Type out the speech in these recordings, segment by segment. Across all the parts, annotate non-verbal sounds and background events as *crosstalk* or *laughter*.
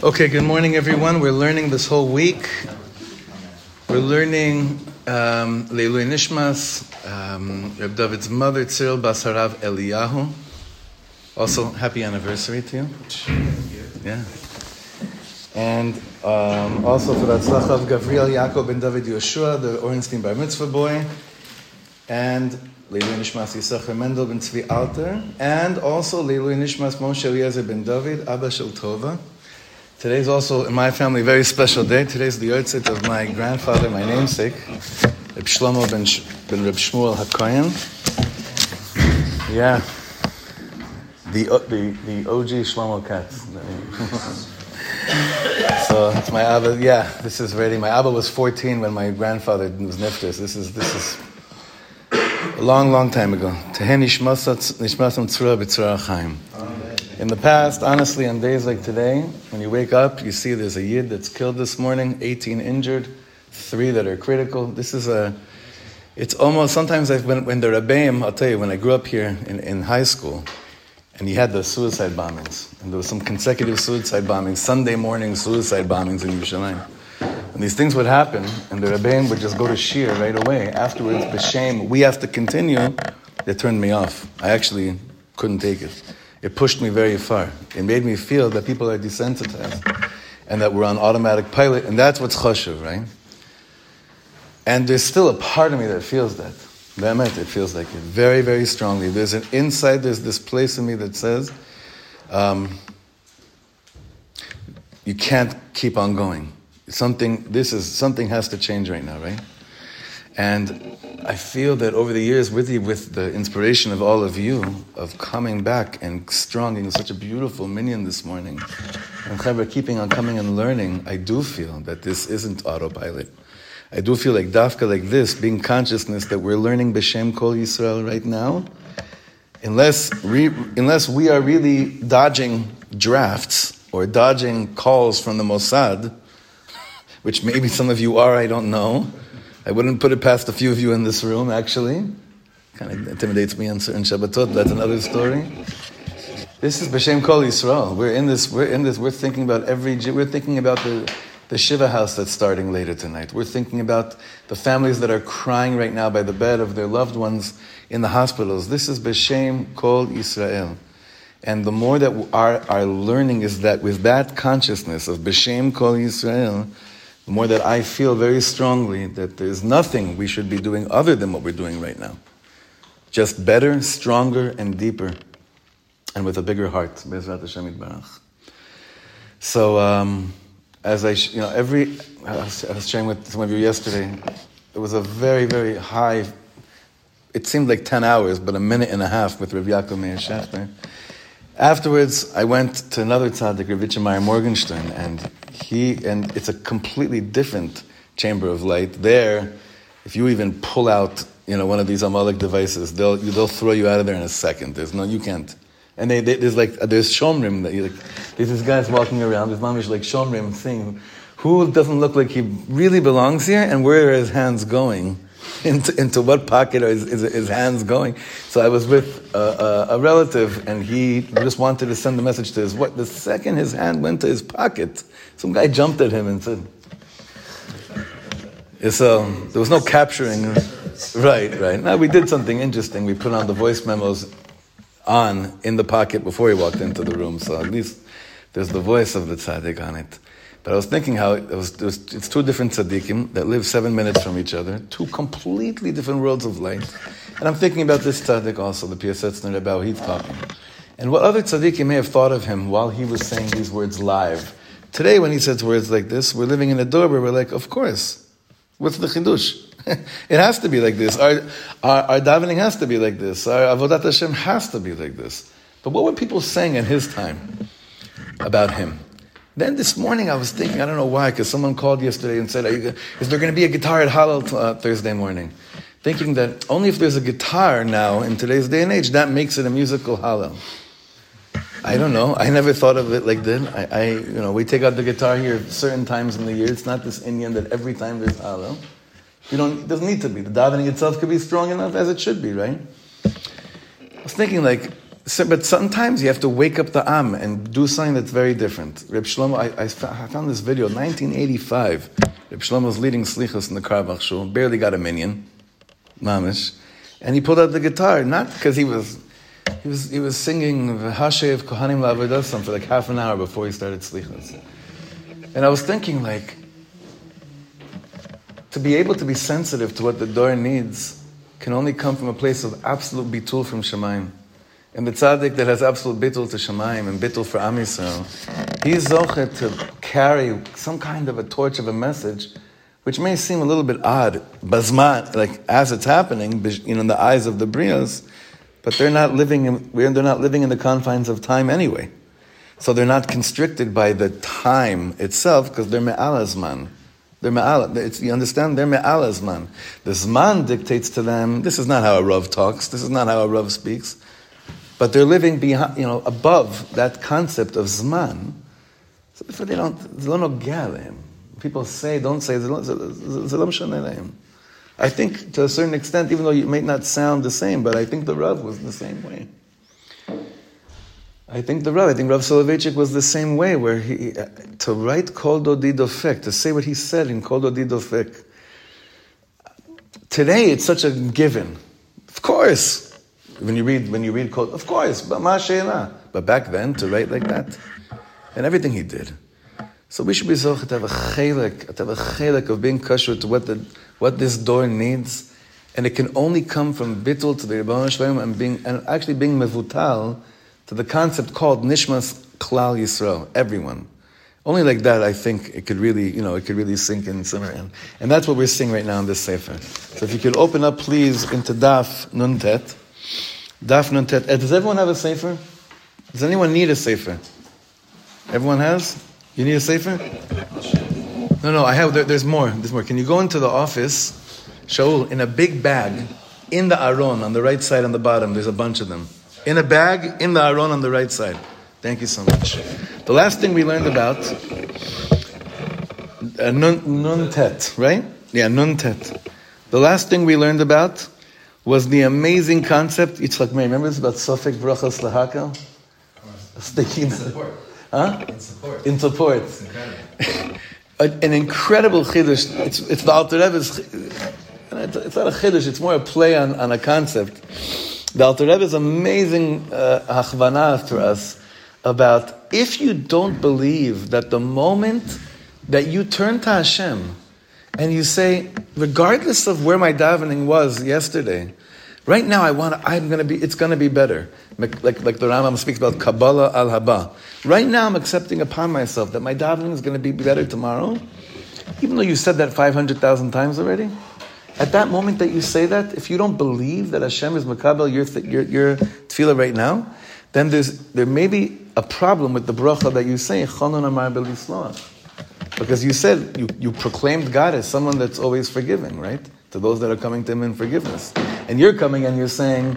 Okay, good morning, everyone. We're learning this whole week. We're learning um, Leilui Nishmas, um, Reb David's mother, Cyril Basarav Eliyahu. Also, happy anniversary to you. Yeah. And um, also for the tzlach of Gavriel Yaakov ben David Yoshua, the Orenstein Bar Mitzvah boy. And Leilui Nishmas Yisachar Mendel ben Tzvi Alter. And also Leilui Nishmas Moshe Eliezer ben David, Abba Shel Tova. Today's also in my family a very special day. Today's the yahrzeit of my grandfather, my namesake, Reb Shlomo ben, Sh- ben Reb Shmuel HaKoyen. Yeah, the, o- the, the OG Shlomo Katz. *laughs* so it's my Abba. Yeah, this is ready. My Abba was 14 when my grandfather was niftis. This is this is a long, long time ago. Tehen nishmasam tzura b'tzura chaim. In the past, honestly, on days like today, when you wake up, you see there's a yid that's killed this morning, 18 injured, three that are critical. This is a, it's almost, sometimes I've been, when the Rebbeim, I'll tell you, when I grew up here in, in high school, and you had the suicide bombings, and there was some consecutive suicide bombings, Sunday morning suicide bombings in Yerushalayim. And these things would happen, and the Rebbeim would just go to Shir right away. Afterwards, b'shem, we have to continue. They turned me off. I actually couldn't take it. It pushed me very far. It made me feel that people are desensitized and that we're on automatic pilot, and that's what's chashuv, right? And there's still a part of me that feels that. Be'emet, it feels like it very, very strongly. There's an inside, there's this place in me that says, um, you can't keep on going. Something, this is, something has to change right now, right? And I feel that over the years, with you, with the inspiration of all of you, of coming back and strong in such a beautiful minyan this morning, and Chaber keeping on coming and learning, I do feel that this isn't autopilot. I do feel like dafka like this, being consciousness that we're learning B'Shem Kol Yisrael right now, unless, re, unless we are really dodging drafts or dodging calls from the Mossad, *laughs* which maybe some of you are, I don't know. I wouldn't put it past a few of you in this room, actually. Kind of intimidates me on certain Shabbatot. That's another story. This is B'Shem Kol Yisrael. We're in this. We're in this. We're thinking about every. We're thinking about the the shiva house that's starting later tonight. We're thinking about the families that are crying right now by the bed of their loved ones in the hospitals. This is B'Shem Kol Yisrael. And the more that our, our learning is that with that consciousness of B'Shem Kol Yisrael, the more that I feel very strongly that there's nothing we should be doing other than what we're doing right now. Just better, stronger, and deeper, and with a bigger heart. So, um, as I, you know, every, I was, sharing with some of you yesterday, it was a very, very high, it seemed like 10 hours, but a minute and a half with Rav Yaakov Meir Shechter. Afterwards, I went to another tzaddik, Rav Meyer Morgenstern, and he, and it's a completely different chamber of light. There, if you even pull out, you know, one of these Amalek devices, they'll, they'll throw you out of there in a second. There's no, you can't. And they, they, there's like, there's shomrim that you like, there's this guys walking around, there's mamish like shomrim saying, who doesn't look like he really belongs here, and where are his hands going? *laughs* Into, into what pocket are his, his, hands going? So I was with a, a, a, relative, and he just wanted to send a message to his what. The second his hand went to his pocket, some guy jumped at him and said, "So there was no capturing." Right, right. Now we did something interesting. We put on the voice memos on in the pocket before he walked into the room, so at least there's the voice of the tzaddik on it. But I was thinking how it was, it was, it's two different tzaddikim that live seven minutes from each other, two completely different worlds of light. And I'm thinking about this tzaddik also, the Piasetzner about he's talking. And what other tzaddikim may have thought of him while he was saying these words live. Today, when he says words like this, we're living in a door where we're like, of course. What's the chidush? *laughs* it has to be like this. Our, our, our davening has to be like this. Our avodat Hashem has to be like this. But what were people saying in his time about him? Then this morning I was thinking, I don't know why, because someone called yesterday and said, you, is there going to be a guitar at Hallel uh, Thursday morning? Thinking that only if there's a guitar now in today's day and age, that makes it a musical Hallel. I don't know. I never thought of it like that. I, I, you know, we take out the guitar here certain times in the year. It's not this Indian that every time there's Hallel. You don't, it doesn't need to be. The davening itself could be strong enough as it should be, right? I was thinking like, So, but sometimes you have to wake up the Am and do something that's very different. Reb Shlomo, I, I, found this video, 1985. Reb Shlomo was leading Slichas in the Carlebach Shul, barely got a minyan, mamish, and he pulled out the guitar, not because he was, he was, he was singing Hashev Kohanim La'avodasim for like half an hour before he started Slichas. And I was thinking like, to be able to be sensitive to what the door needs can only come from a place of absolute bitul from Shemaim. And the tzaddik that has absolute bittul to Shemaim and bittul for Am he's zochet to carry some kind of a torch of a message, which may seem a little bit odd, bazman, like as it's happening, you know, in the eyes of the brias, but they're not living in, they're not living in the confines of time anyway. So they're not constricted by the time itself because they're me'alazman. They're me'al, it's, you understand? They're me'alazman. The zman dictates to them, this is not how a Rav talks, this is not how a Rav speaks. But they're living behind, you know, above that concept of Zman. So therefore they don't, People say, don't say, I think to a certain extent, even though you may not sound the same, but I think the Rav was the same way. I think the Rav, I think Rav Soloveitchik was the same way, where he, to write Kol Dodi Dofek, to say what he said in Kol Dodi Dofek. Today, it's such a given. Of course, when you read when you read code, of course, but But back then, to write like that, and everything he did. So we should be so to have a chelik, to have a chelik of being kosher to what the what this door needs, and it can only come from bittul to the Rebbeinu Shalom and being and actually being mevutal to the concept called nishmas klal yisrael, everyone. Only like that, I think it could really, you know, it could really sink in somewhere. And, and that's what we're seeing right now in this sefer. So if you could open up, please, into Daf Nuntet. Tet. Does everyone have a sefer? Does anyone need a sefer? Everyone has? You need a sefer? No, no, I have. There, there's more. There's more. Can you go into the office, Shaul, in a big bag, in the aron on the right side on the bottom? There's a bunch of them. In a bag, in the aron on the right side. Thank you so much. The last thing we learned about uh, nun, nun tet, right? Yeah, nun tet. The last thing we learned about was the amazing concept. Yitzchak Meir, remember this about Sofik Brachas Lahaka? In support. Huh? In support. In support. It's incredible. An incredible chiddush. It's, it's the Alter Rebbe's. It's not a chiddush. It's more a play on, on a concept. The Alter Rebbe's amazing uh, hachvana to us about if you don't believe that the moment that you turn to Hashem and you say, regardless of where my davening was yesterday, right now I want, I'm to be, it's going to be better. Like, like, the Rambam speaks about Kabbalah al Haba. Right now I'm accepting upon myself that my davening is going to be better tomorrow, even though you said that 500,000 times already. At that moment that you say that, if you don't believe that Hashem is Makabel, your, your, your tefillah right now, then there's, there may be a problem with the bracha that you say, Chanun Amar because you said, you, you proclaimed God as someone that's always forgiving, right? To those that are coming to Him in forgiveness. And you're coming and you're saying,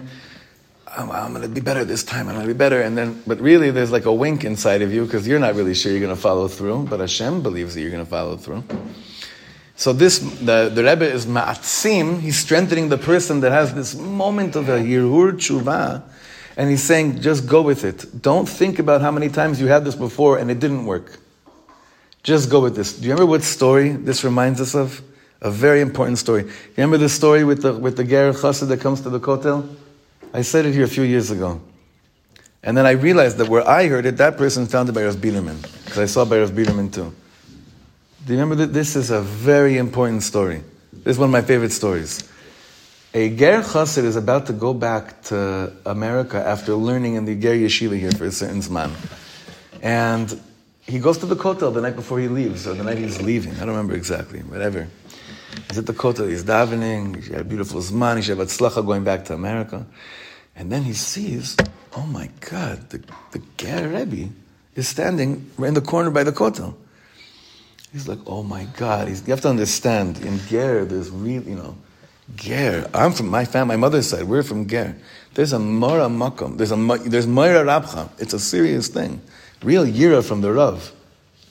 oh, I'm, I'm going to be better this time, I'm going to be better. And then, but really there's like a wink inside of you because you're not really sure you're going to follow through, but Hashem believes that you're going to follow through. So this, the, the Rebbe is ma'atzim, he's strengthening the person that has this moment of a yirur tshuva, and he's saying, just go with it. Don't think about how many times you had this before and it didn't work. Just go with this. Do you remember what story this reminds us of? A very important story. You remember the story with the, with the Ger Chassid that comes to the Kotel? I said it here a few years ago. And then I realized that where I heard it, that person found it by Rav Biederman. Because I saw by Rav Biederman too. Do you remember that? This is a very important story. This is one of my favorite stories. A Ger Chassid is about to go back to America after learning in the Ger Yeshiva here for a certain Zman. And he goes to the Kotel the night before he leaves, or the night he's leaving. I don't remember exactly, whatever. He's at the Kotel, he's davening, he had a beautiful Zman, he had Tzlacha going back to America. And then he sees, oh my God, the, the Ger Rebbe is standing right in the corner by the Kotel. He's like, oh my God. He's, you have to understand, in Ger, there's real, you know, Ger. I'm from my family, my mother's side, we're from Ger. There's a Mora Makom, there's a there's Moira Rabcha. It's a serious thing. Real yira from the Rav.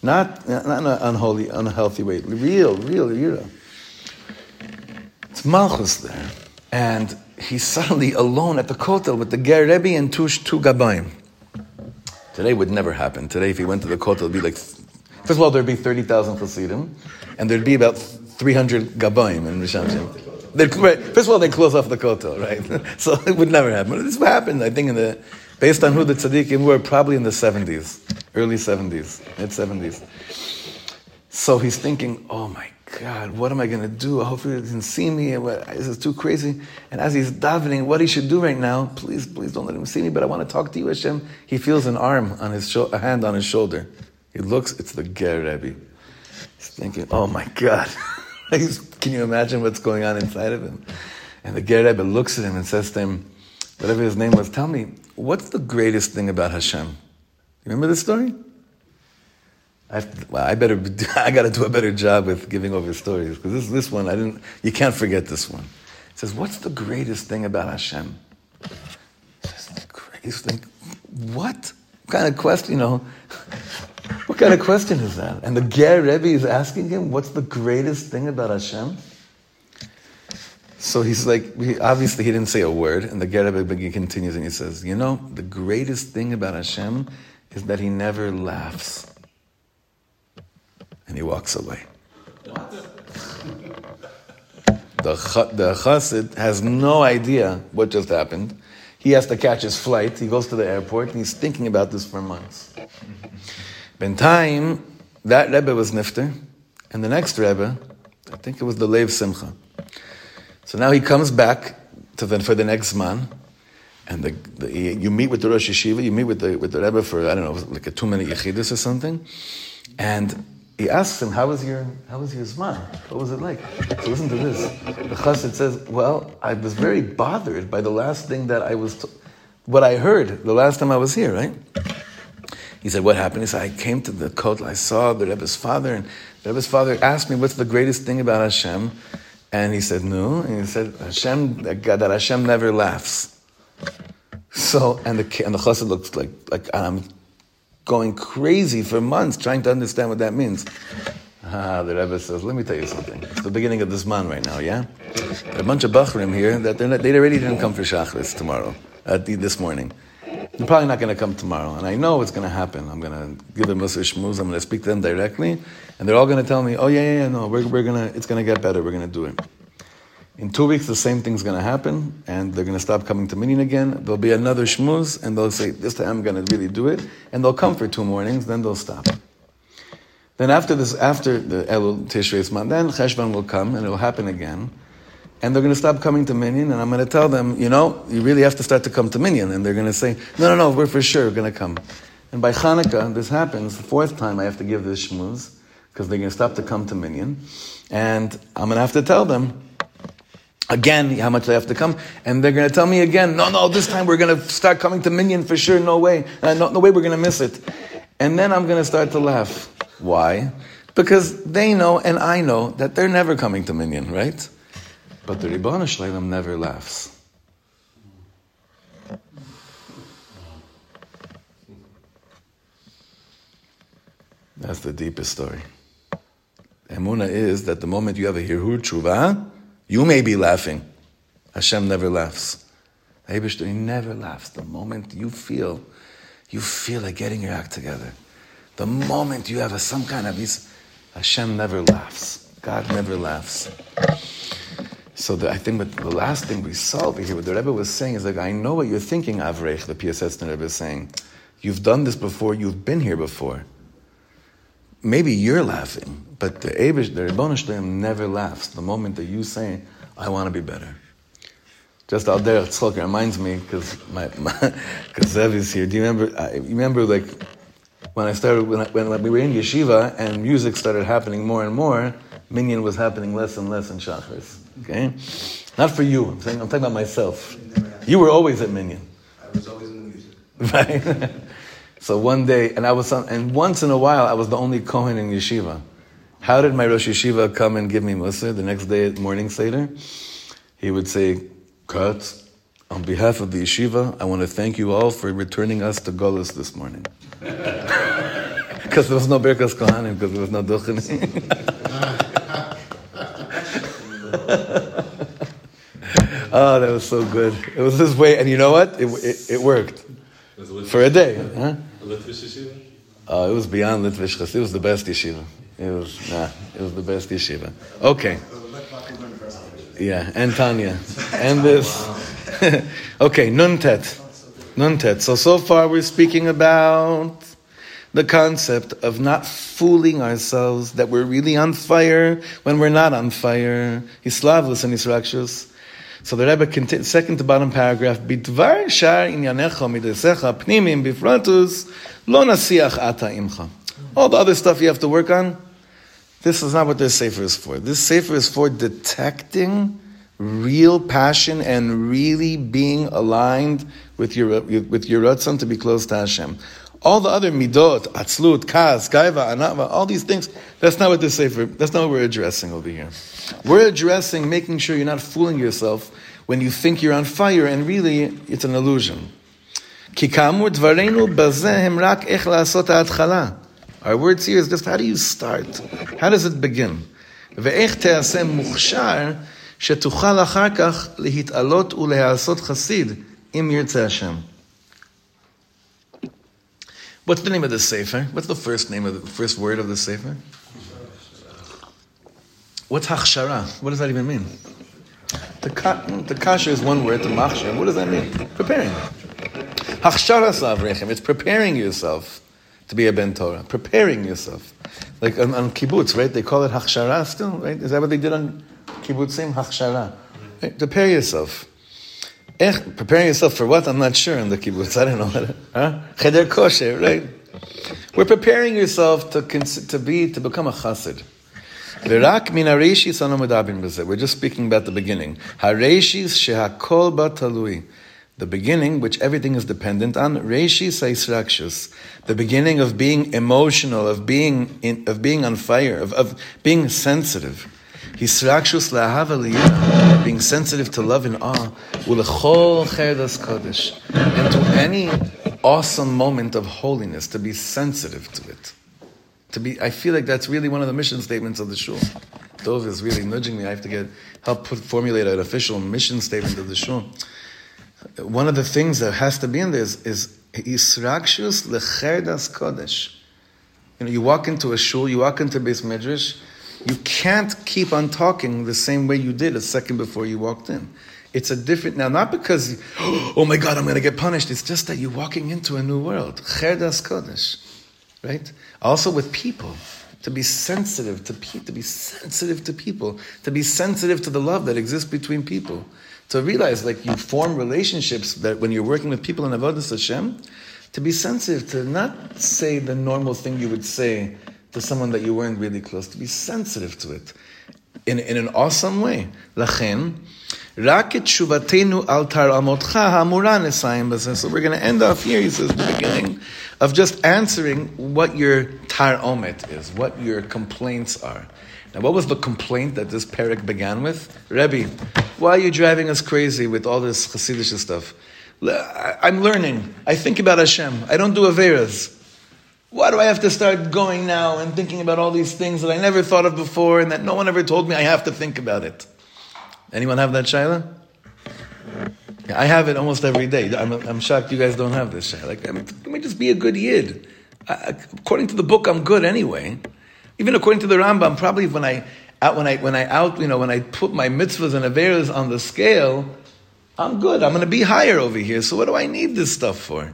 Not, not in an unholy, unhealthy way. Real, real yira. It's Malchus there. And he's suddenly alone at the kotel with the Ger Rebbe and two, two Gabayim. Today would never happen. Today, if he went to the kotel, it'd be like, first of all, there'd be 30,000 Hasidim, and there'd be about 300 Gabayim in Rishamshim. Right, first of all, they close off the kotel, right? *laughs* so it would never happen. This happened, I think, in the based on who the tzaddikim were, probably in the 70s, early 70s, mid 70s. So he's thinking, oh my God, what am I going to do? Hopefully he didn't see me. This is too crazy. And as he's davening, what he should do right now, please, please don't let him see me, but I want to talk to you, Hashem. He feels an arm on his a hand on his shoulder. He looks, it's the Ger Rebbe. He's thinking, oh my God. *laughs* Can you imagine what's going on inside of him? And the Ger Rebbe looks at him and says to him, whatever his name was, tell me, what's the greatest thing about Hashem? You remember this story? I, well, I better, *laughs* I got to do a better job with giving over stories because this, this one, I didn't. You can't forget this one. It says, "What's the greatest thing about Hashem?" Says, the greatest thing. What? what kind of question? You know, *laughs* what kind of question is that? And the Ger Rebbe is asking him, "What's the greatest thing about Hashem?" So he's like, he, obviously he didn't say a word, and the Ger continues and he says, "You know, the greatest thing about Hashem is that He never laughs." and he walks away. The, the chassid has no idea what just happened. He has to catch his flight. He goes to the airport and he's thinking about this for months. In time, that Rebbe was Nifter, and the next Rebbe, I think it was the Lev Simcha. So now he comes back to the, for the next man, and the, the, you meet with the Rosh Yeshiva, you meet with the, with the Rebbe for, I don't know, like a two minute Yechidus or something, and he asks him, how was your, how was your Zman? What was it like? So listen to this. The Chassid says, well, I was very bothered by the last thing that I was, t- what I heard the last time I was here, right? He said, what happened? He said, I came to the kotel, I saw the Rebbe's father, and the Rebbe's father asked me, what's the greatest thing about Hashem? And he said, no. And he said, Hashem, that Hashem never laughs. So, and the, and the chassid looks like, like, I'm going crazy for months trying to understand what that means. Ah, the Rebbe says, let me tell you something. It's the beginning of this month right now, yeah? There are a bunch of Bachrim here that they're not, they already didn't come for Shachris tomorrow, uh, this morning. They're probably not going to come tomorrow, and I know what's going to happen. I'm going to give them Musa Shmuz, I'm going to speak to them directly, and they're all going to tell me, oh, yeah, yeah, yeah, no, we're, we're to, it's going to get better, we're going to do it. In two weeks, the same thing's going to happen, and they're going to stop coming to minyan again. There'll be another shmuz, and they'll say, "This time I'm going to really do it," and they'll come for two mornings. Then they'll stop. Then after this, after the Elul Tishrei Zman, then Cheshvan will come, and it will happen again, and they're going to stop coming to minyan. And I'm going to tell them, you know, you really have to start to come to minyan, and they're going to say, "No, no, no, we're for sure going to come." And by Hanukkah, this happens. The fourth time I have to give this shmuz because they're going to stop to come to minyan, and I'm going to have to tell them again how much they have to come, and they're going to tell me again, no, no, this time we're going to start coming to Minyan for sure, no way, uh, no, no way we're going to miss it. And then I'm going to start to laugh. Why? Because they know and I know that they're never coming to Minyan, right? But the Ribbon Shleilim never laughs. That's the deepest story. Emuna is that the moment you have a hirhur tshuva, you may be laughing. Hashem never laughs. He never laughs. The moment you feel, you feel like getting your act together. The moment you have a, some kind of this, Hashem never laughs. God never laughs. So the, I think what the last thing we saw over here, what the Rebbe was saying is like, I know what you're thinking, Avrech, the PSS Rebbe is saying. You've done this before, you've been here before. Maybe you're laughing, but the Abish, the Shalom never laughs the moment that you say, I want to be better. Just out there, Tzchok reminds me, because my, because *laughs* Zev is here. Do you remember, I, you remember like, when I started, when, I, when we were in yeshiva and music started happening more and more, minyan was happening less and less in Shachris. Okay? Not for you, I'm, saying, I'm talking about myself. You were always at Minyan. I was always in the music. *laughs* Right? so one day, and I was, and once in a while, I was the only Kohen in yeshiva. How did my Rosh Yeshiva come and give me Musa the next day at morning Seder? He would say, Kurt, on behalf of the yeshiva, I want to thank you all for returning us to Golis this morning. *laughs* Because there was no Birkas Kohanim, because there was no Duchani. *laughs* oh, that was so good. It was this way, and you know what? It, it, it worked. For a day. Huh? Oh, it was beyond Litvish It was the best yeshiva. It was, nah, it was the best yeshiva. Okay. Yeah, and Tanya. And this. *laughs* okay, Nuntet. Nuntet. So, so far we're speaking about the concept of not fooling ourselves that we're really on fire when we're not on fire. Slavless and he's rakshus. So the Rebbe continues, second to bottom paragraph, Bidvar shar inyanecha midesecha pnimim bifratus lo nasiach ata imcha. All the other stuff you have to work on, this is not what this sefer is for. This sefer is for detecting real passion and really being aligned with your with your ratzon to be close to Hashem. All the other midot, atzlut, kas, gaiva, anava, all these things, that's not what this sefer, that's not what we're addressing over here. We're addressing making sure you're not fooling yourself when you think you're on fire and really it's an illusion. Our words here is just how do you start? How does it begin? שתוכל אחר כך להתעלות ולהעשות חסיד, אם ירצה השם. What's the name of the sefer? What's the first name of the first word of the sefer? What's hachshara? What does that even mean? The, ka, the kasha is one word, the machshar. What does that mean? Preparing. Hachsharas Avreichim. It's preparing yourself to be a ben Torah. Preparing yourself. Like on, on kibbutz, right? They call it hachshara still, right? Is that what they did on kibbutzim? Hachshara. Right? Prepare yourself. Eh, preparing yourself for what? I'm not sure in the kibbutz. I don't know. What? Cheder kosher, right? We're preparing yourself to, to be, to become a chassid. We're just speaking about the beginning. The beginning, which everything is dependent on, the beginning of being emotional, of being in, of being on fire, of, of being sensitive. Hisrakshus la'ahava being sensitive to love and awe, ulechol cherdas kodesh, and to any awesome moment of holiness, to be sensitive to it. To be, I feel like that's really one of the mission statements of the shul. Dov is really nudging me. I have to get help put, formulate an official mission statement of the shul. One of the things that has to be in there is, is Yisrakshus lecherdas kodesh. You know, you walk into a shul, you walk into base medrash, you can't keep on talking the same way you did a second before you walked in. It's a different now, not because *gasps* oh my God, I'm going to get punished. It's just that you're walking into a new world. Cherdas kodesh, right? Also with people, to be sensitive to people, to be sensitive to people, to be sensitive to the love that exists between people, to realize like you form relationships that when you're working with people in avodas Hashem, to be sensitive to not say the normal thing you would say to someone that you weren't really close, to be sensitive to it in, in an awesome way. Lachen, רק את תשובתנו על תרעמותך האמורה נסיים בזה. So we're going to end off here, he says, the beginning, of just answering what your tar'omet is, what your complaints are. Now, what was the complaint that this parak began with? Rebbe, why are you driving us crazy with all this Hasidic stuff? I'm learning. I think about Hashem. I don't do Averas. Why do I have to start going now and thinking about all these things that I never thought of before and that no one ever told me I have to think about it? Anyone have that, Shaila? Yeah, I have it almost every day. I'm, I'm shocked you guys don't have this, Shaila. Like, let me just be a good yid. I, according to the book, I'm good anyway. Even according to the Rambam, probably when I out when I when I out you know when I put my mitzvahs and averas on the scale, I'm good. I'm going to be higher over here. So what do I need this stuff for?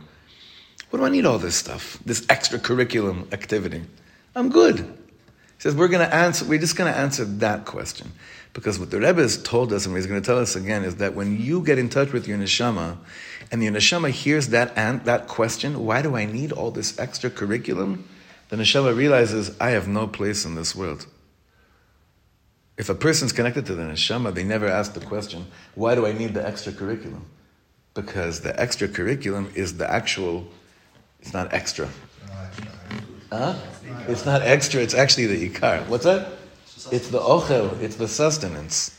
What do I need all this stuff? This extracurriculum activity? I'm good. He says, we're going to answer, we're just going to answer that question. Because what the Rebbe has told us, and he's going to tell us again, is that when you get in touch with your neshama, and the neshama hears that, that question, why do I need all this extra curriculum? The neshama realizes, I have no place in this world. If a person's connected to the neshama, they never ask the question, why do I need the extra curriculum? Because the extra curriculum is the actual it's not extra. Uh, huh? It's not extra, it's actually the ikar. What's that? It's the ochel, it's the sustenance.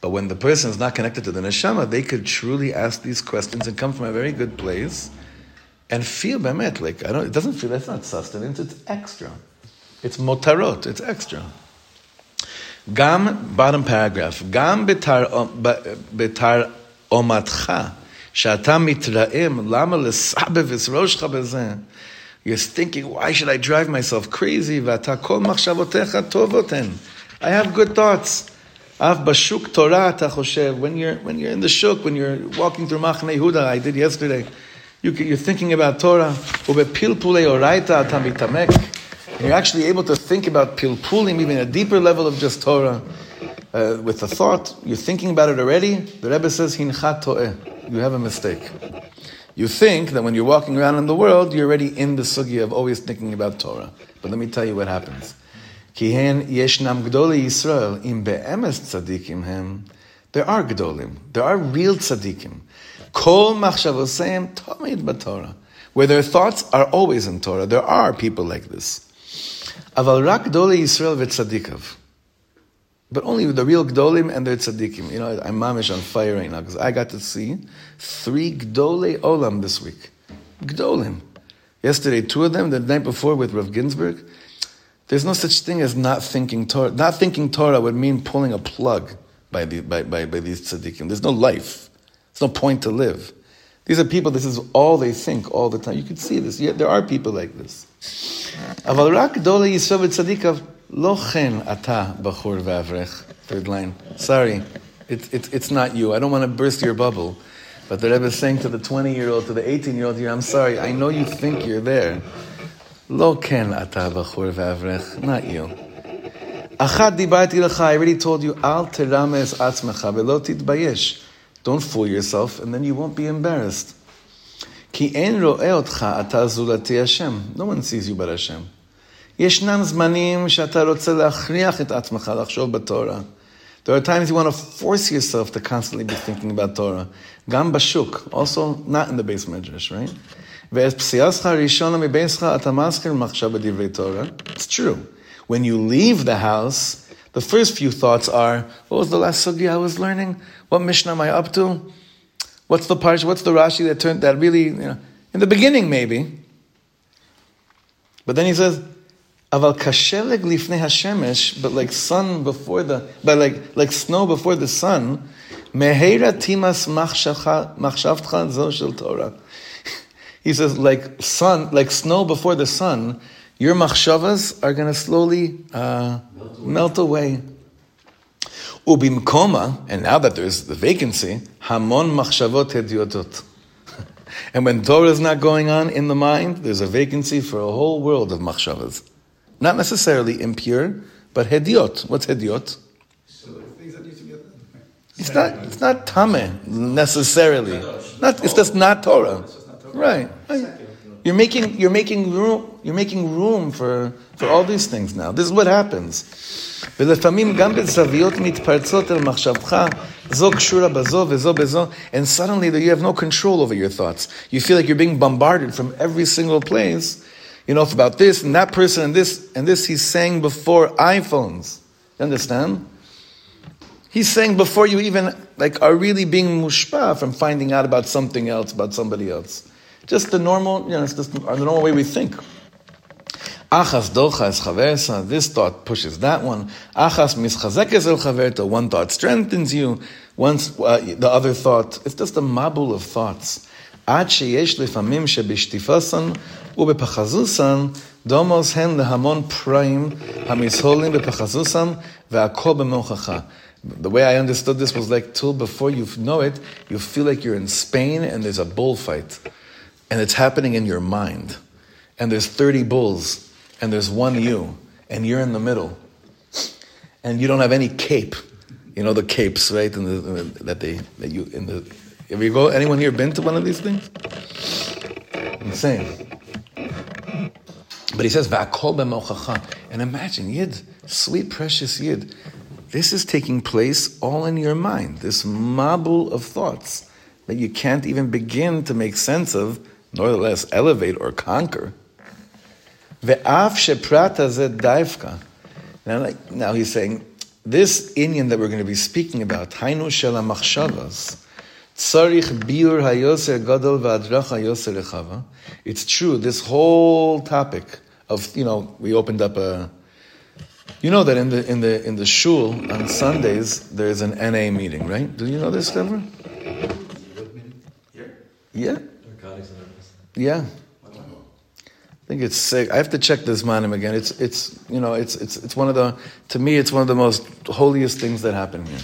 But when the person is not connected to the neshama, they could truly ask these questions and come from a very good place and feel bemet. Like, I don't, it doesn't feel, that's not sustenance, it's extra. It's motarot, it's extra. Gam, bottom paragraph, Gam betar, betar omatcha, שאתה מתרעם, למה לסבב את ראשך בזה? You're thinking, why should I drive myself crazy? ואתה כל מחשבותיך טובות הן. I have good thoughts. אף בשוק תורה אתה חושב, when you're, when you're in the shuk, when you're walking through Machne Yehuda, I did yesterday, you, you're thinking about Torah, ובפלפולי אורייתא אתה מתעמק. You're actually able to think about pilpulim, even a deeper level of just Torah. Uh, with the thought, you're thinking about it already. The Rebbe says, Hinchat to'eh. You have a mistake. You think that when you're walking around in the world, you're already in the sugi of always thinking about Torah. But let me tell you what happens. There are gdolim. There are real tzadikim. Kol machshavoseim tamid b'Torah. Where their thoughts are always in Torah. There are people like this. Aval rak Yisrael v'tzadikav. But only the real gdolim and their tzaddikim. You know, I'm mamish on fire right now because I got to see three gdolei olam this week. Gdolim. Yesterday, two of them. The night before with Rav Ginsburg. There's no such thing as not thinking Torah. Not thinking Torah would mean pulling a plug by, the, by, by, by these tzaddikim. There's no life. There's no point to live. These are people, this is all they think all the time. You can see this. Yeah, there are people like this. Lochen ata bachur vavrech. Third line. Sorry, it's it's it's not you. I don't want to burst your bubble. But the Rebbe is saying to the 20 year old, to the 18 year old here, I'm sorry, I know you think you're there. Loken ata bachur vavrech. Not you. Achat dibarti lecha. I already told you, al terames atzmecha velo bayesh. Don't fool yourself, and then you won't be embarrassed. Ki en ro'e otcha ata zulati Hashem. No one sees you but Hashem. ישנם זמנים שאתה רוצה להכריח את עצמך לחשוב בתורה. There are times you want to force yourself to constantly be thinking about Torah. גם בשוק, also not in the base medrash, right? ואת פסיעתך הראשונה מביתך אתה מזכיר מחשב בדברי תורה. It's true. When you leave the house, the first few thoughts are, what was the last sugi I was learning? What Mishnah am I up to? What's the parsha? What's the Rashi that turned that really, you know, in the beginning maybe. But then he says, Aval kasheleg lifnei hashemesh, but like sun before the, but like like snow before the sun, mehera timas machshavtcha zo shel Torah. *laughs* He says, like sun, like snow before the sun, your machshavas are going to slowly uh, melt away. Ubimkoma, and now that there's the vacancy, hamon machshavot hediotot. *laughs* And when Torah is not going on in the mind, there's a vacancy for a whole world of machshavas. Not necessarily impure, but hediot. What's hediot? It's not. It's not tame necessarily. Not. It's just not Torah. Right. You're making. You're making room. You're making room for for all these things now. This is what happens. ולפעמים גם בזוויות מתפרצות אל מחשבתך, זו קשורה בזו וזו בזו, and suddenly you have no control over your thoughts. You feel like you're being bombarded from every single place, you know, about this and that person and this and this. He's saying before iPhones. You understand? He's saying before you even like are really being mushpa from finding out about something else, about somebody else. Just the normal, you know, it's just the normal way we think. Achas dochas chaversa, this thought pushes that one. Achas mischazekes el chaverta, one thought strengthens you, once uh, the other thought. It's just a mabul of thoughts. Ad sheyesh lefamim shebishtifasan ובפחזוסן דומוס הן להמון פרעים המסהולים בפחזוסן והכל במוחך. The way I understood this was like till before you know it, you feel like you're in Spain and there's a bullfight. And it's happening in your mind. And there's 30 bulls and there's one you, and you're in the middle, and you don't have any cape. You know the capes, right? And the, that they that you in the. Have you go? Anyone here been to one of these things? Insane. But he says va'kol b'mochacha, and imagine yid, sweet precious yid. This is taking place all in your mind. This mabul of thoughts that you can't even begin to make sense of, nor the less elevate or conquer. Ve'af sheprata daifka. Now, now he's saying, this Indian that we're going to be speaking about, Hainu shel machshavas, tzarich biur hayoser gadol v'adrach hayoser lechava. It's true, this whole topic of, you know, we opened up a, You know that in the in the in the shul on Sundays there's an NA meeting, right? Do you know this ever? Yeah. Yeah. I think it's sick. I have to check this manim again. It's it's you know it's it's it's one of the to me it's one of the most holiest things that happen here.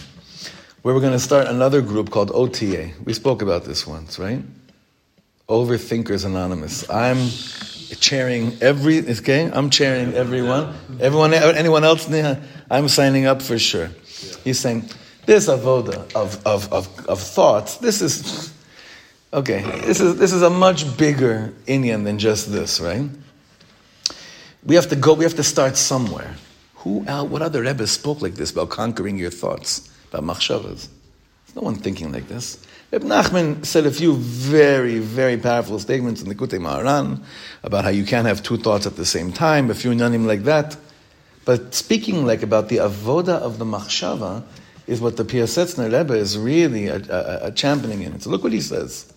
Where we're going to start another group called OTA. We spoke about this once, right? Overthinkers Anonymous. I'm chairing every okay. I'm chairing everyone. Everyone, anyone else? I'm signing up for sure. He's saying this avoda of of of, of thoughts. This is Okay, this is this is a much bigger Indian than just this, right? We have to go. We have to start somewhere. Who? Else, what other Rebbe spoke like this about conquering your thoughts, about machshavas? no one thinking like this. Reb Nachman said a few very, very powerful statements in the Kutei Maharan about how you can't have two thoughts at the same time, a few nanim like that. But speaking like about the avoda of the machshava is what the Piasetzner Rebbe is really a, a, a championing in it. So look what he says.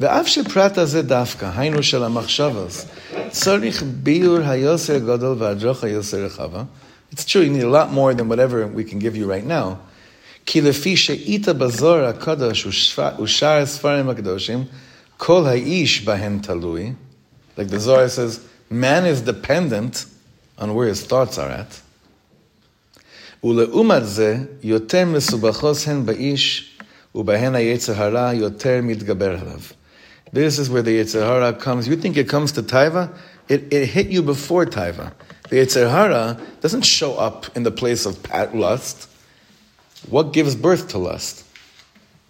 ואף שפרט הזה דווקא, היינו של המחשבס, צריך ביור היוסר גדול והדרוך היוסר רחבה. It's true, you need a lot more than whatever we can give you right now. כי לפי שאית בזוהר הקדוש ושאר הספרים הקדושים, כל האיש בהן תלוי. Like the Zohar says, man is dependent on where his thoughts are at. ולעומת זה, יותר מסובכוס הן באיש, ובהן היצר הרע יותר מתגבר עליו. This is where the Yetzer Hara comes. You think it comes to Taiva? It, it hit you before Taiva. The Yetzer Hara doesn't show up in the place of lust. What gives birth to lust?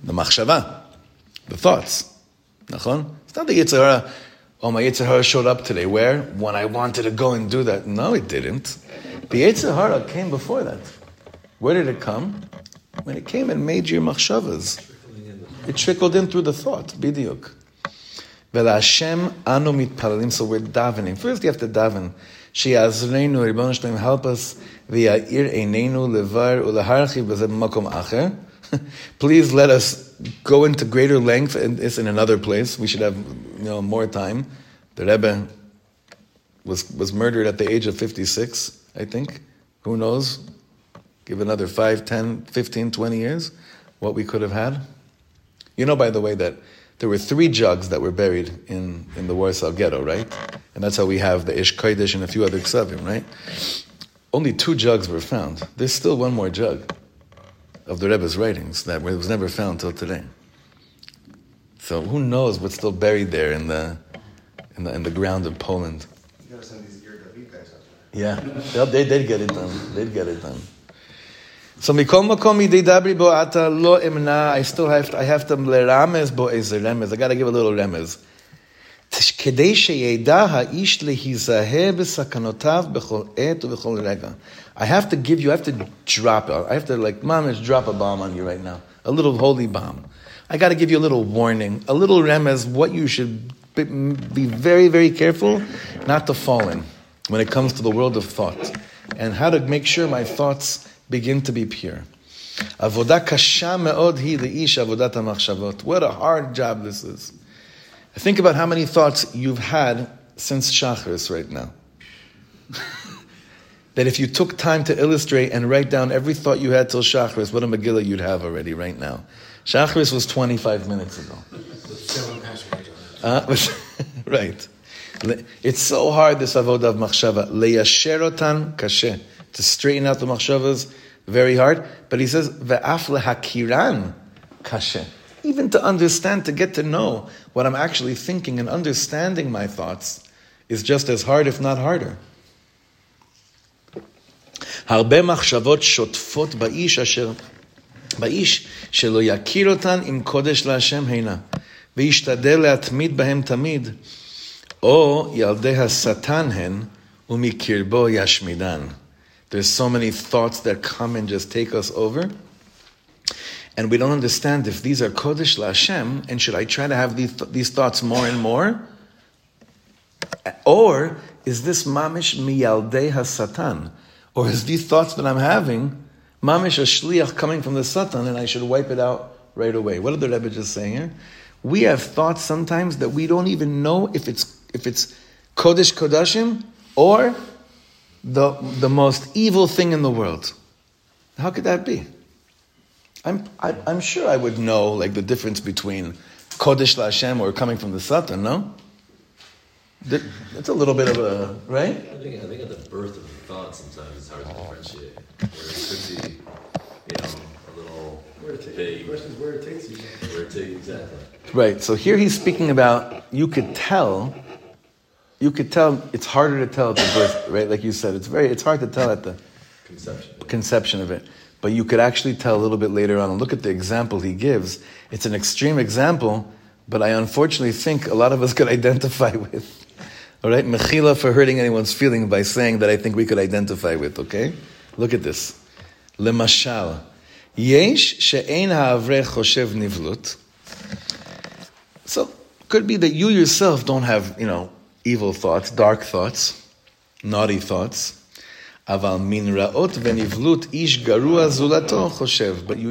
The machshava, the thoughts. Nachon? It's not the Yitzhara, oh, my Yitzhara showed up today. Where? When I wanted to go and do that. No, it didn't. The Yitzhara came before that. Where did it come? When it came and made your machshavas. It trickled in through the thought, bidiuk. Velashem anu mitpalalim, so we're davening. First you have to daven. She azreinu, Ribbon help us v'ya'ir einenu levar makom acher. *laughs* Please let us go into greater length, and it's in another place. We should have you know, more time. The Rebbe was, was murdered at the age of 56, I think. Who knows? Give another 5, 10, 15, 20 years, what we could have had. You know, by the way, that there were three jugs that were buried in, in the Warsaw ghetto, right? And that's how we have the Aish Kodesh and a few other Ksavim, right? Only two jugs were found. There's still one more jug of the Rebbe's writings that was never found till today. So who knows what's still buried there in the in the, in the ground of Poland? Yeah, they did get it done. They'd get it done. So mikol makom dabri bo ata lo imna. I still have to, I have to leramez bo ezer remez. I got to give a little remez. כדי שידע האיש להיזהר בסכנותיו בכל עת ובכל רגע. I have to give you, I have to drop, I have to like, mom, just drop a bomb on you right now. A little holy bomb. I got to give you a little warning, a little remez, what you should be, be very, very careful not to fall in when it comes to the world of thought. And how to make sure my thoughts begin to be pure. Avodah kasha me'od hi le'ish avodat ha'machshavot. What a hard job this is. Think about how many thoughts you've had since Shachris right now. *laughs* that if you took time to illustrate and write down every thought you had till Shachris, what a Megillah you'd have already right now. Shachris was 25 minutes ago. Uh, *laughs* right. It's so hard, this avodah of machshava. Leyasherotan kashe to straighten out the machshavas, very hard. But he says, ve'af lehakiran kashe Even to understand, to get to know what I'm actually thinking and understanding my thoughts is just as hard, if not harder. הרבה מחשבות שוטפות באיש אשר, באיש שלא יכיר אותן עם קודש להשם הנה, וישתדל להתמיד בהם תמיד, או ילדי השטן הן, ומקרבו ישמידן. There's so many thoughts that come and just take us over. And we don't understand if these are Kodesh LaHashem, and should I try to have these, these thoughts more and more? Or is this Mamish Miyaldei HaSatan? Or is these thoughts that I'm having Mamish a Shliach coming from the Satan and I should wipe it out right away? What are the Rebbe just saying here? We have thoughts sometimes that we don't even know if it's if it's Kodesh Kodashim or the, the most evil thing in the world. How could that be? I'm, I, am i am sure I would know like the difference between Kodesh LaHashem or coming from the Satan, no? It's a little bit of a, right? I think, I think at the birth of the thought sometimes it's hard to differentiate. Where it could be, you know, a little where it takes, vague. The question is where it takes you. Where it takes, exactly. Right, so here he's speaking about, you could tell, you could tell, it's harder to tell at the birth, right? Like you said, it's very, it's hard to tell at the conception, conception of it. But you could actually tell a little bit later on, look at the example he gives. It's an extreme example, but I unfortunately think a lot of us *laughs* could identify with. All right, mechila for hurting anyone's feeling by saying that I think we could identify with. Okay, look at this. Lemashal, yesh she'ein ha'avrech choshev nivlut. So could be that you yourself don't have you know evil thoughts, dark thoughts, naughty thoughts. But you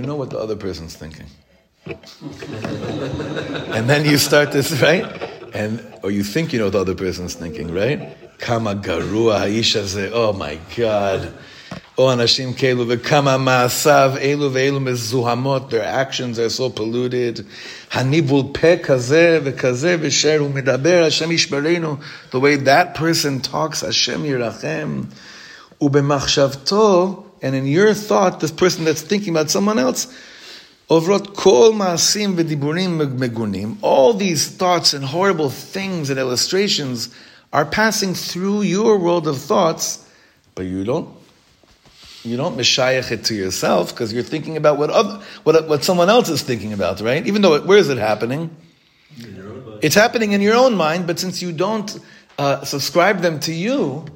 know what the other person's thinking. *laughs* and then you start this right and or you think you know what the other person's thinking, right? Kama garua haisha Oh my God. Oh anashim kelu v'kama ma'asav elu ve'elu mezuhamot. Their actions are so polluted. Hanibul pe kazeh v'kazeh v'sher u'medaber Hashem yishbarenu. The way that person talks, Hashem yirachem. And in your thought, this person that's thinking about someone else, Ovrot kol maasim v'diburim megunim. All these thoughts and horrible things and illustrations are passing through your world of thoughts, but you don't you don't mishayach it to yourself because you're thinking about what other, what what someone else is thinking about, right? Even though it, where is it happening? It's happening in your own mind, but since you don't uh, subscribe them to you,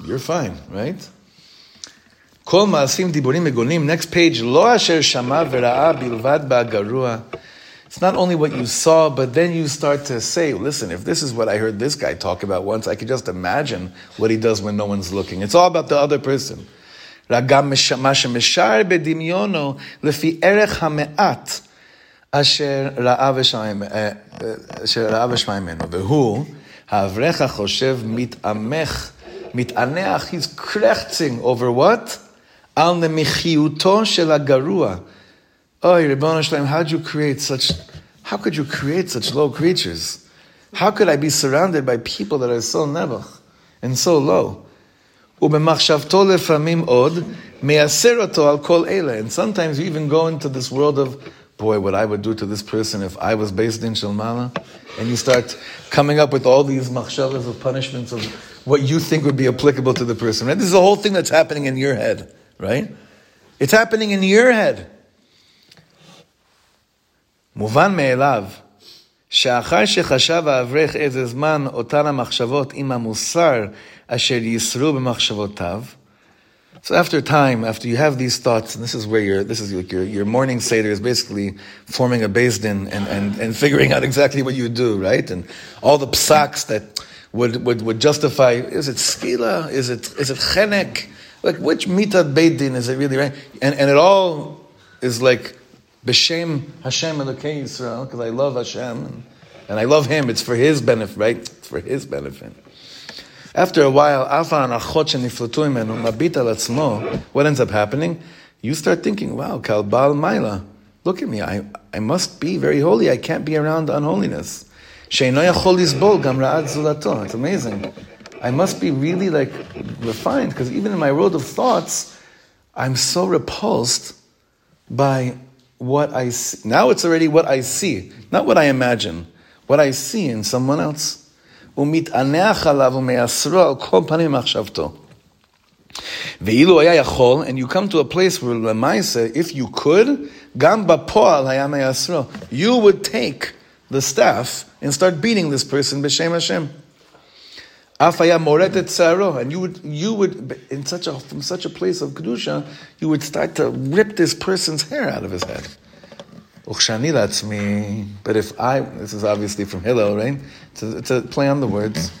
you're fine, right? כל מעשים דיבורים מגונים, next page, לא אשר שמע וראה בלבד בהגרוע. It's not only what you saw, but then you start to say, listen, if this is what I heard this guy talk about once, I could just imagine what he does when no one's looking. It's all about the other person. גם מה שמשער בדמיונו לפי ערך המעט אשר ראה ושמע ממנו, והוא, האברך החושב מתעמך, mit'aneach, he's krechting over what? Al nemichiuto shel agarua. Oh, Ribono Shel Olam, how'd you create such, how could you create such low creatures? How could I be surrounded by people that are so nebuch and so low? ובמחשבתו לפעמים od מייסר אותו על כל And sometimes you even go into this world of boy, what I would do to this person if I was based in Shalmala. And you start coming up with all these machshavas of punishments of what you think would be applicable to the person. Right? This is the whole thing that's happening in your head right? It's happening in your head. מובן מאליו שאחר שחשב האברך איזה זמן אותן המחשבות עם המוסר אשר יסרו במחשבותיו, so after time, after you have these thoughts, and this is where your this is like your, your morning seder is basically forming a based and, and, and figuring out exactly what you do, right? And all the psaks that would, would, would justify, is it skila? Is it, is it chenek? Like, which mitat beidin is it really, right? And, and it all is like, b'shem Hashem Elokei Yisrael, because I love Hashem, and, and I love Him, it's for His benefit, right? It's for His benefit. After a while, what ends up happening? You start thinking, wow, kalbal maila. Look at me, I, I must be very holy. I can't be around unholiness. It's amazing. I must be really like refined because even in my world of thoughts, I'm so repulsed by what I see. Now it's already what I see, not what I imagine, what I see in someone else. And you come to a place where lemaisa, if you could, you would take the staff and start beating this person b'shem Hashem. Afaya moretet saro, and you would, you would, in such a, from such a place of kedusha, you would start to rip this person's hair out of his head. Ukshani me. But if I, this is obviously from Hillel, right? It's a, it's a play on the words.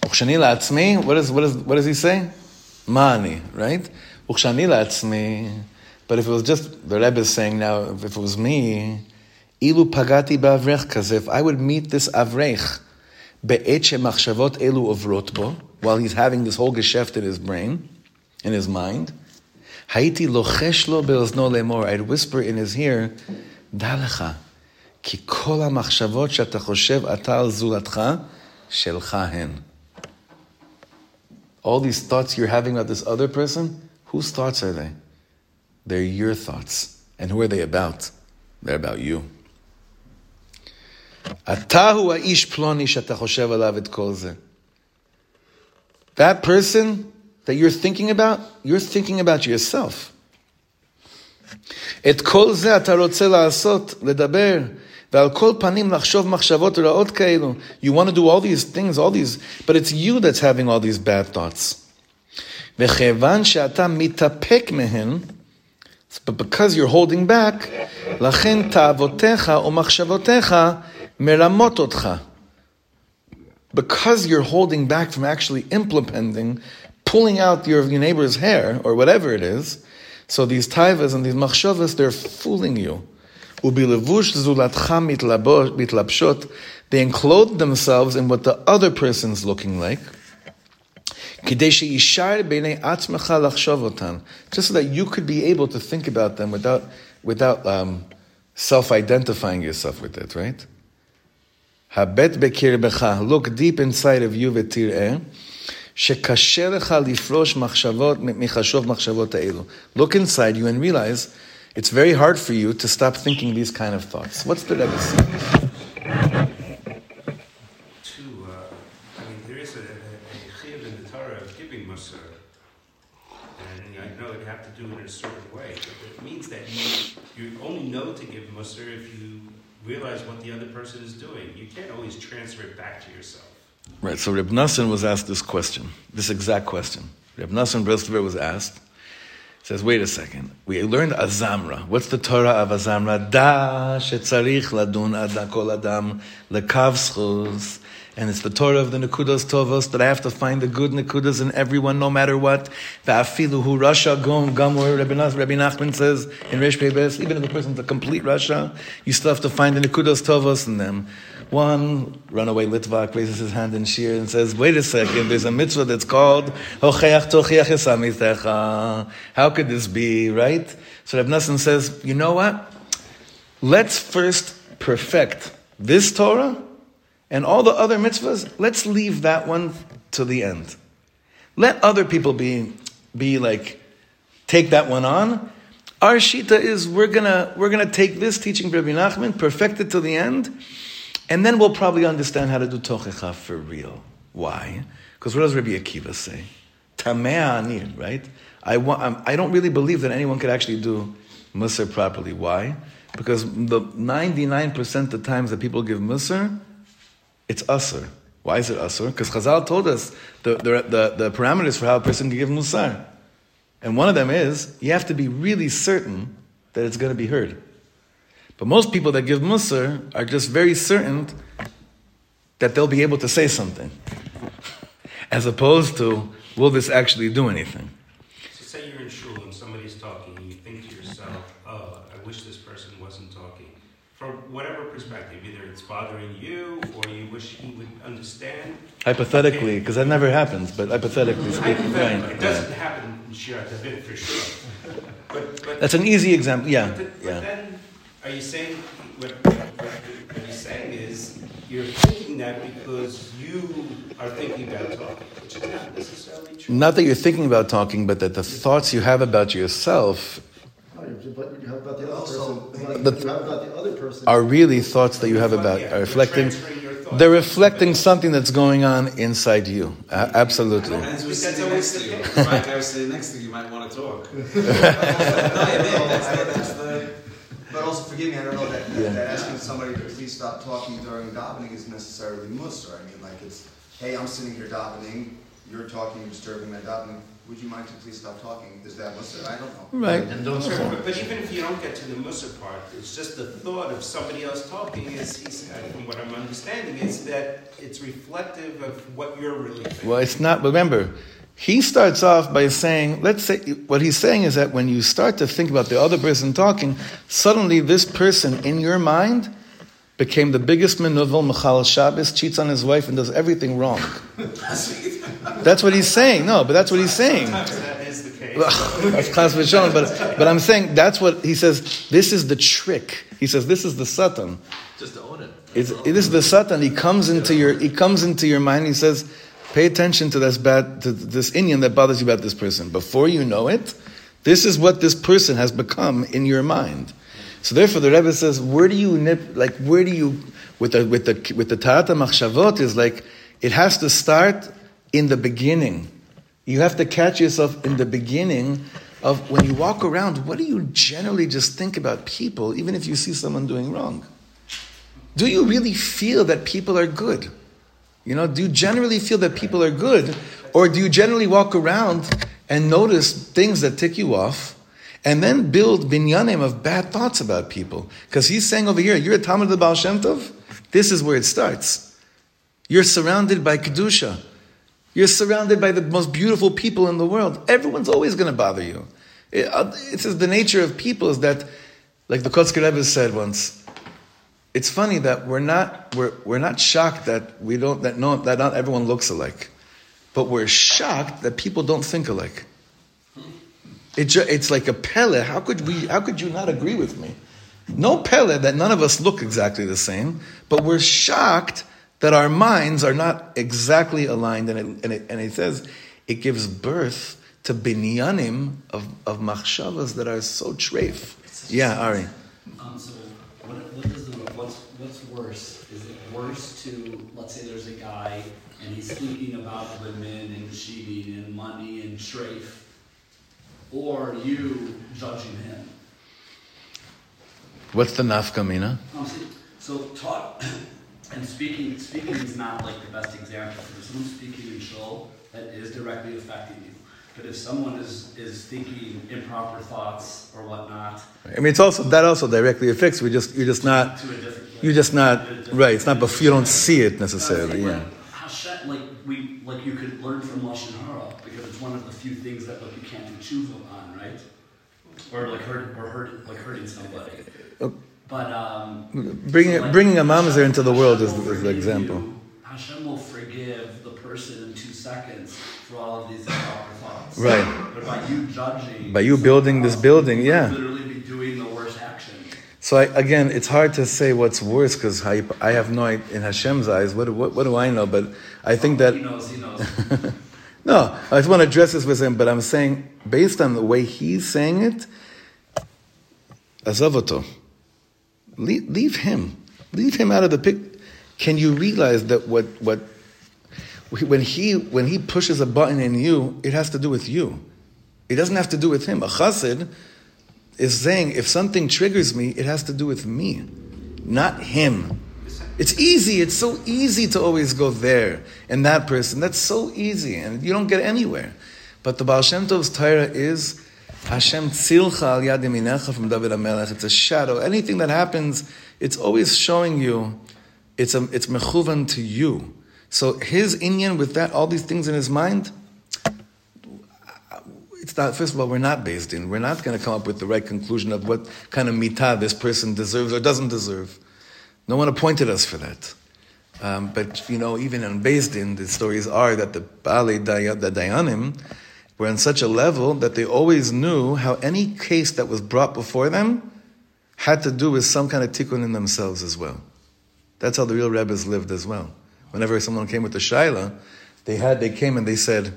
Ukshani me. What is what is what does he say? Mani, right? Ukshani me. But if it was just the Rebbe is saying now, if it was me, ilu pagati ba'avrech because If I would meet this avrech, be'etche machshavot elu of bo, while he's having this whole geschäft in his brain, in his mind. Haiti lochesh lo be'ozno lemor. I'd whisper in his ear. Dalecha, ki kol ha'machshavot she'ata choshev ata al zulatcha shelcha hen. All these thoughts you're having about this other person, whose thoughts are they? They're your thoughts. And who are they about? They're about you. Atahu האיש פלוני שאתה חושב עליו את כל זה. That person that you're thinking about, you're thinking about yourself. את כל זה אתה רוצה לעשות, לדבר, ועל כל פנים לחשוב מחשבות רעות כאלו. You want to do all these things, all these, but it's you that's having all these bad thoughts. וכיוון שאתה מתאפק מהן, but because you're holding back, לכן תאוותיך ומחשבותיך מרמות אותך. Because you're holding back from actually implementing, pulling out your, your neighbor's hair, or whatever it is, so these taivas and these machshavas, they're fooling you. They enclose themselves in what the other person's looking like. Just so that you could be able to think about them without, without um, self-identifying yourself with it, right? Look deep inside of you, v'tir'eh. שקשה לך לפרוש מחשבות מחשוב מחשבות האלו. Look inside you and realize it's very hard for you to stop thinking these kind of thoughts. What's the Rebbe saying? To, uh, I mean, there is a, a, a chiyuv in the Torah of giving musar, and I know you have to do it in a certain way, but it means that you, you only know to give musar if you realize what the other person is doing. You can't always transfer it back to yourself. Right, so Reb Nassan was asked this question, this exact question. Reb Nassan Breslever was asked, says, wait a second, we learned Azamra. What's the Torah of Azamra? Da shetzarich ladun adakol adam lekav schuz. And it's the Torah of the Nekudas Tovos that I have to find the good Nekudas in everyone, no matter what. Va'afilu hu Rasha gom gamor. Rabbi Nachman says in Resh Pebes, even if the person's a complete Rasha, you still have to find the Nekudas Tovos in them. One runaway Litvak raises his hand in sheer and says, wait a second, there's a mitzvah that's called. How could this be, right? So Reb Nassan says, you know what? Let's first perfect this Torah and all the other mitzvahs, let's leave that one to the end. Let other people be, be like, take that one on. Our shita is we're gonna, we're gonna take this teaching of Rabbi Nachman, perfect it to the end, and then we'll probably understand how to do tochecha for real. Why? Because what does Rabbi Akiva say? Tamea anir, right? I, want, I don't really believe that anyone could actually do Musar properly. Why? Because the 99% of the times that people give Musar, it's Asr. Why is it Asr? Because Chazal told us the, the, the, the, parameters for how a person can give Musar. And one of them is you have to be really certain that it's going to be heard. But most people that give Musar are just very certain that they'll be able to say something. As opposed to, will this actually do anything? So say you're in shul and somebody's talking and you think to yourself, oh, I wish this person wasn't talking. From whatever perspective, either it's bothering you or you wish he would understand. Hypothetically, because that never happens, but hypothetically speaking, right. It doesn't happen in Shirat for sure. *laughs* But, but, That's an easy example, yeah. but, but yeah. then, are you saying, what, what, what you're saying is, you're thinking that because you are thinking about talking, which is not necessarily true. Not that you're thinking about talking, but that the thoughts you have about yourself But you have about the other Also, person. maybe- you have about the other person. are really thoughts that you have about, Yeah, are reflecting, transferring your thoughts they're reflecting something that's going on inside you. A- absolutely. Friends who's That's sitting next to you. Right guy was sitting next to you, you might want to talk. *laughs* no, you did. That's the, that's the, But also, forgive me, I don't know that, that, Yeah. that asking somebody to please stop talking during davening is necessarily musar. I mean, like it's, hey, I'm sitting here davening, you're talking, you're disturbing my davening. Would you mind to please stop talking? Is that musar? I don't know. Right. and don't Sure, but, but even if you don't get to the Musa part, it's just the thought of somebody else talking is, he's, uh, from what I'm understanding, is that it's reflective of what you're really thinking. Well, it's not, remember, he starts off by saying, let's say, what he's saying is that when you start to think about the other person talking, suddenly this person in your mind became the biggest menuvel, mechalel Shabbos, cheats on his wife and does everything wrong. That's what he's saying. No, but that's what he's saying. Sometimes that is the case. that's chas v'shalom, but but I'm saying that's what he says. This is the trick. He says this is the satan. Just own it. It's, this is the satan. He comes into your he comes into your mind. He says, pay attention to this bad to this inyan that bothers you about this person. Before you know it, this is what this person has become in your mind. So therefore, the Rebbe says, where do you nip? Like where do you with the with the with the Tarata Machshavot is like it has to start in the beginning. You have to catch yourself in the beginning of when you walk around. What do you generally just think about people, even if you see someone doing wrong? Do you really feel that people are good? You know, do you generally feel that people are good? Or do you generally walk around and notice things that tick you off and then build binyanim of bad thoughts about people? Because he's saying over here, you're a Talmud of the Baal Shem Tov? This is where it starts. You're surrounded by Kedusha. You're surrounded by the most beautiful people in the world. Everyone's always going to bother you. It, uh, it's the nature of people is that, like the Kotzker Rebbe said once, it's funny that we're not we're, we're not shocked that we don't that no that not everyone looks alike, but we're shocked that people don't think alike. It ju- it's like a pele. How could we? How could you not agree with me? No pele that none of us look exactly the same, but we're shocked that our minds are not exactly aligned. And it, and it, and it says it gives birth to binyanim of of machshavas that are so treif. Yeah, Ari. Um, so what, what is the, what's, what's worse? Is it worse to, let's say there's a guy and he's thinking about women and cheating and money and strafe, or you judging him? What's the nafkamina? Um, see, so talk *coughs* and speaking speaking is not like the best example. If someone's speaking in shul, that is directly affecting you. But if someone is, is thinking improper thoughts or whatnot, I mean, it's also that also directly affects. We just you're just not to a different you're just not to a different- right. It's not, but you don't see it necessarily. Yeah. Hashem, like we, like you could learn from lashon hara because it's one of the few things that like you can't do tshuva on, right? Or like hurt, or hurt, like hurting somebody. Oh. But um, Bringing so, like, bringing a mamzer into the world is, Hashem is the example. you- Hashem will forgive the person in two seconds for all of these improper Right. But by you judging, By you building this else, building, yeah. literally be doing the worst action. So I, again, it's hard to say what's worse because I, I have no idea, in Hashem's eyes. What, what what do I know? But I think that oh, he knows, he knows. *laughs* no, I just want to address this with him. But I'm saying based on the way he's saying it, azavoto, leave, leave him, leave him out of the pic. Can you realize that what what when he when he pushes a button in you, it has to do with you. It doesn't have to do with him. A chassid is saying if something triggers me, it has to do with me, not him. It's easy. It's so easy to always go there and that person. That's so easy, and you don't get anywhere. But the Baal Shem Tov's Torah is Hashem tzilcha al yad from David HaMelech. It's a shadow. Anything that happens, it's always showing you. It's a, it's mechuvan to you. So his inyan with that, all these things in his mind, it's not, first of all, we're not beis din. We're not going to come up with the right conclusion of what kind of mitah this person deserves or doesn't deserve. No one appointed us for that. Um, but, you know, even in beis din, the stories are that the Bali the Dayanim were on such a level that they always knew how any case that was brought before them had to do with some kind of tikkun in themselves as well. That's how the real Rebbe's lived as well. Whenever someone came with the shaila, they had they came and they said,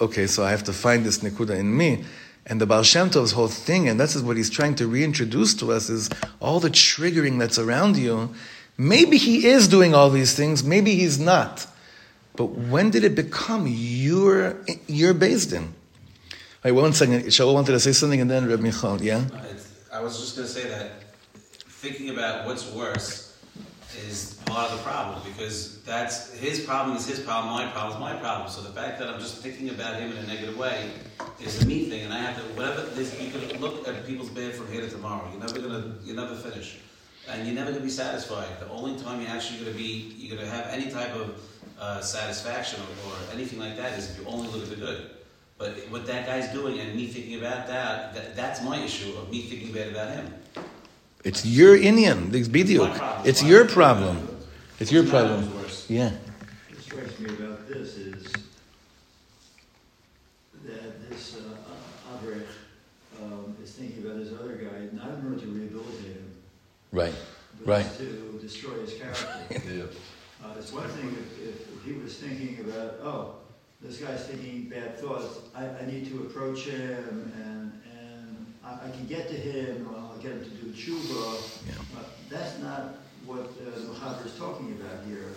"Okay, so I have to find this nikuda in me." And the Baal Shem Tov's whole thing, and this is what he's trying to reintroduce to us, is all the triggering that's around you. Maybe he is doing all these things, maybe he's not. But when did it become your your beis din? Wait, one second. Shaul wanted to say something, and then Reb Michal, yeah. I was just going to say that thinking about what's worse is part of the problem because that's his problem is his problem, my problem is my problem. So the fact that I'm just thinking about him in a negative way is a me thing, and I have to whatever. This, you can look at people's bad from here to tomorrow. You're never gonna you're never finish, and you're never gonna be satisfied. The only time you're actually gonna be you're gonna have any type of uh, satisfaction or, or anything like that is if you only look at the good. But what that guy's doing and me thinking about that, that that's my issue of me thinking bad about him. It's your inyan. It's problem. It's your problem. It's your problem. Yeah. What strikes me about this is that this uh, um, is thinking about this other guy, not in order to rehabilitate him, Right. but Right. to destroy his character. *laughs* Yeah. Uh, it's one thing if, if he was thinking about, oh, this guy's thinking bad thoughts, I, I need to approach him and I, I can get to him, or I'll get him to do tshuva. Yeah. Uh, that's not what uh, Muhammad is talking about here.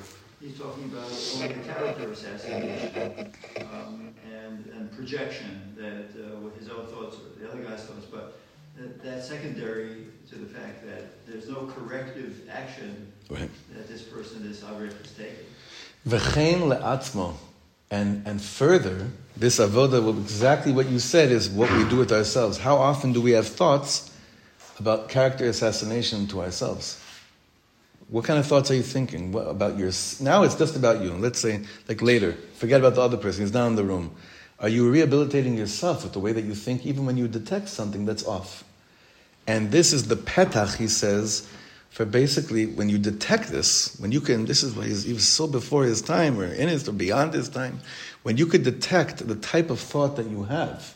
He's talking about only the character assassination um, and, and projection that uh, with his own thoughts, or the other guy's thoughts, but that, that's secondary to the fact that there's no corrective action Right. that this person, this Avrich, is taking. And, and further, this avoda, exactly what you said, is what we do with ourselves. How often do we have thoughts about character assassination to ourselves? What kind of thoughts are you thinking what, about your? Now it's just about you. Let's say, like later, forget about the other person. He's not in the room. Are you rehabilitating yourself with the way that you think, even when you detect something that's off? And this is the petach, he says, for basically when you detect this, when you can, this is he's, he was so before his time or in his or beyond his time, when you could detect the type of thought that you have,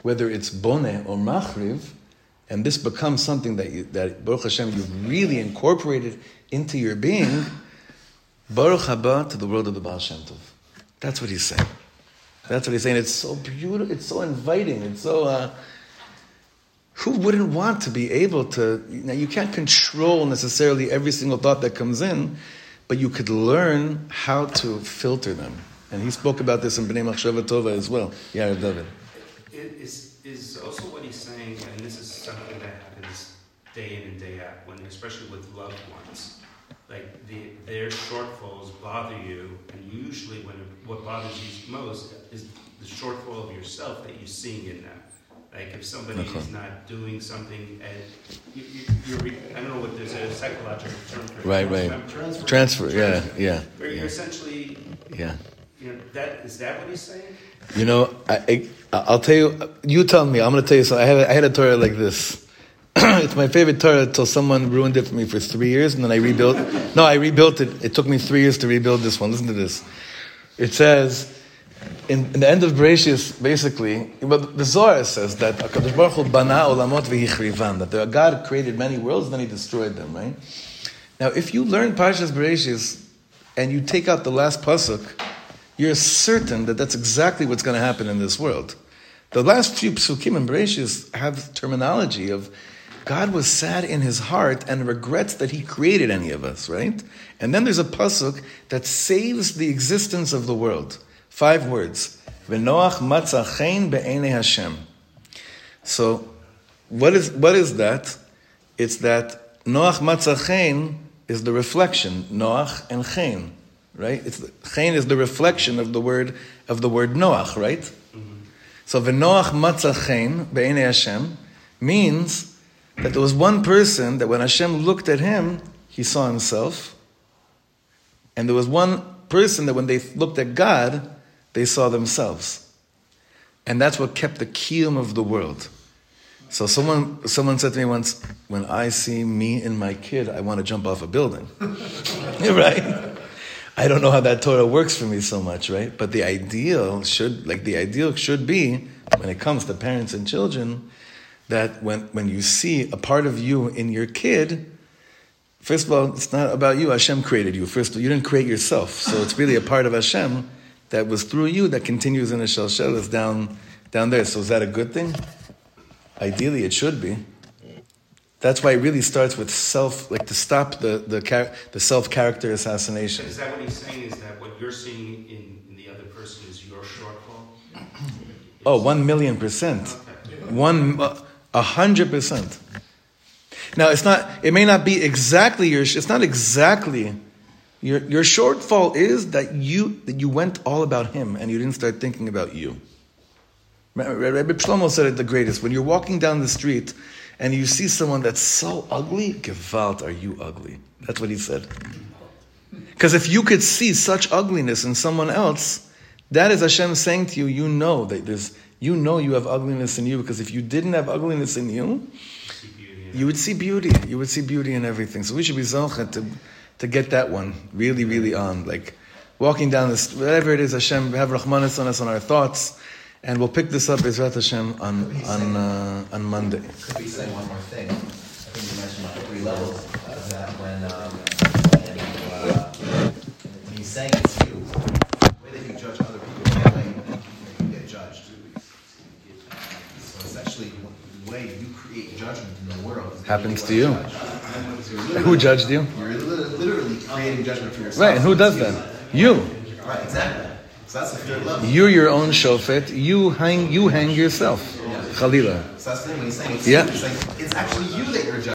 whether it's boneh or machriv, and this becomes something that, you, that Baruch Hashem, you've really incorporated into your being, Baruch haba to the world of the Baal Shem Tov. That's what he's saying. That's what he's saying. It's so beautiful. It's so inviting. It's so. Uh, who wouldn't want to be able to? Now you can't control necessarily every single thought that comes in, but you could learn how to filter them. And he spoke about this in Bnei Machshava Tova as well. Yeah, David. It is, is also what he's saying, and this is something that happens day in and day out, when especially with loved ones. Like the, their shortfalls bother you, and usually when what bothers you most is the shortfall of yourself that you're seeing in them. Like if somebody Okay. is not doing something, and you, you, re- I don't know what there's a psychological term for it. Right, right. Transfer. Transfer. Yeah, yeah, Where you're essentially, yeah. You know, that is that what he's saying? You know, I, I, I'll tell you. You tell me. I'm going to tell you something. I had I had a Torah like this. *clears throat* it's my favorite Torah until someone ruined it for me for three years, and then I rebuilt. No, I rebuilt it. It took me three years to rebuild this one. Listen to this. It says. In, in the end of Bereshit, basically, but the Zohar says that Hakadosh Baruch Hu bana olamot that God created many worlds, and then He destroyed them. Right? Now, if you learn Parshas Bereshit and you take out the last pasuk, you're certain that that's exactly what's going to happen in this world. The last few psukim and Bereshit have terminology of God was sad in his heart and regrets that he created any of us, right? And then there's a pasuk that saves the existence of the world. Five words. V'noach matzah chen be'enei Hashem. So, what is, what is that? It's that Noach matzah chen is the reflection, Noach and chen, right? It's chen is the reflection of the word of the word Noach, right? So v'noach matzah be'enei Hashem means that there was one person that when Hashem looked at him, he saw himself, and there was one person that when they looked at God, they saw themselves, and that's what kept the kiyum of the world. So someone someone said to me once, when I see me and my kid, I want to jump off a building. *laughs* right? I don't know how that Torah works for me so much, right? But the ideal should like the ideal should be when it comes to parents and children, that when, when you see a part of you in your kid, first of all, it's not about you. Hashem created you. First of all, you didn't create yourself. So it's really a part of Hashem that was through you that continues in a shalshelis down down there. So is that a good thing? Ideally, it should be. That's why it really starts with self, like to stop the the, the self character assassination. Is that what he's saying? Is that what you're seeing in, in the other person is your shortfall? Oh, one million percent, one uh, a hundred percent. Now it's not. It may not be exactly your. It's not exactly your your shortfall is that you that you went all about him and you didn't start thinking about you. Rabbi Shlomo said it the greatest. When you're walking down the street and you see someone that's so ugly, Gewalt, are you ugly? That's what he said. Because if you could see such ugliness in someone else, that is Hashem saying to you, you know that there's, you know you have ugliness in you. Because if you didn't have ugliness in you, you would see beauty. You would see beauty in everything. So we should be zocha to, to get that one really, really on. Like walking down this, whatever it is, Hashem, have Rahmanas on us on our thoughts. And we'll pick this up, Bezrat Hashem, on, on, uh, on Monday. Could be saying one more thing. I think you mentioned like three levels of that when, um, when, you, uh, when he's saying it's you, the way that you judge other people, the way you get judged. So it's actually the way you create judgment in the world. is Happens to you. judged. Who judged you? You're literally creating judgment for yourself. Right, and who does that? You. Right, exactly. So that's the third level. You're your own shofet. You hang, you hang yourself. Khalila. So that's the thing when he's saying it's Yeah. it's like it's actually you that you're judging.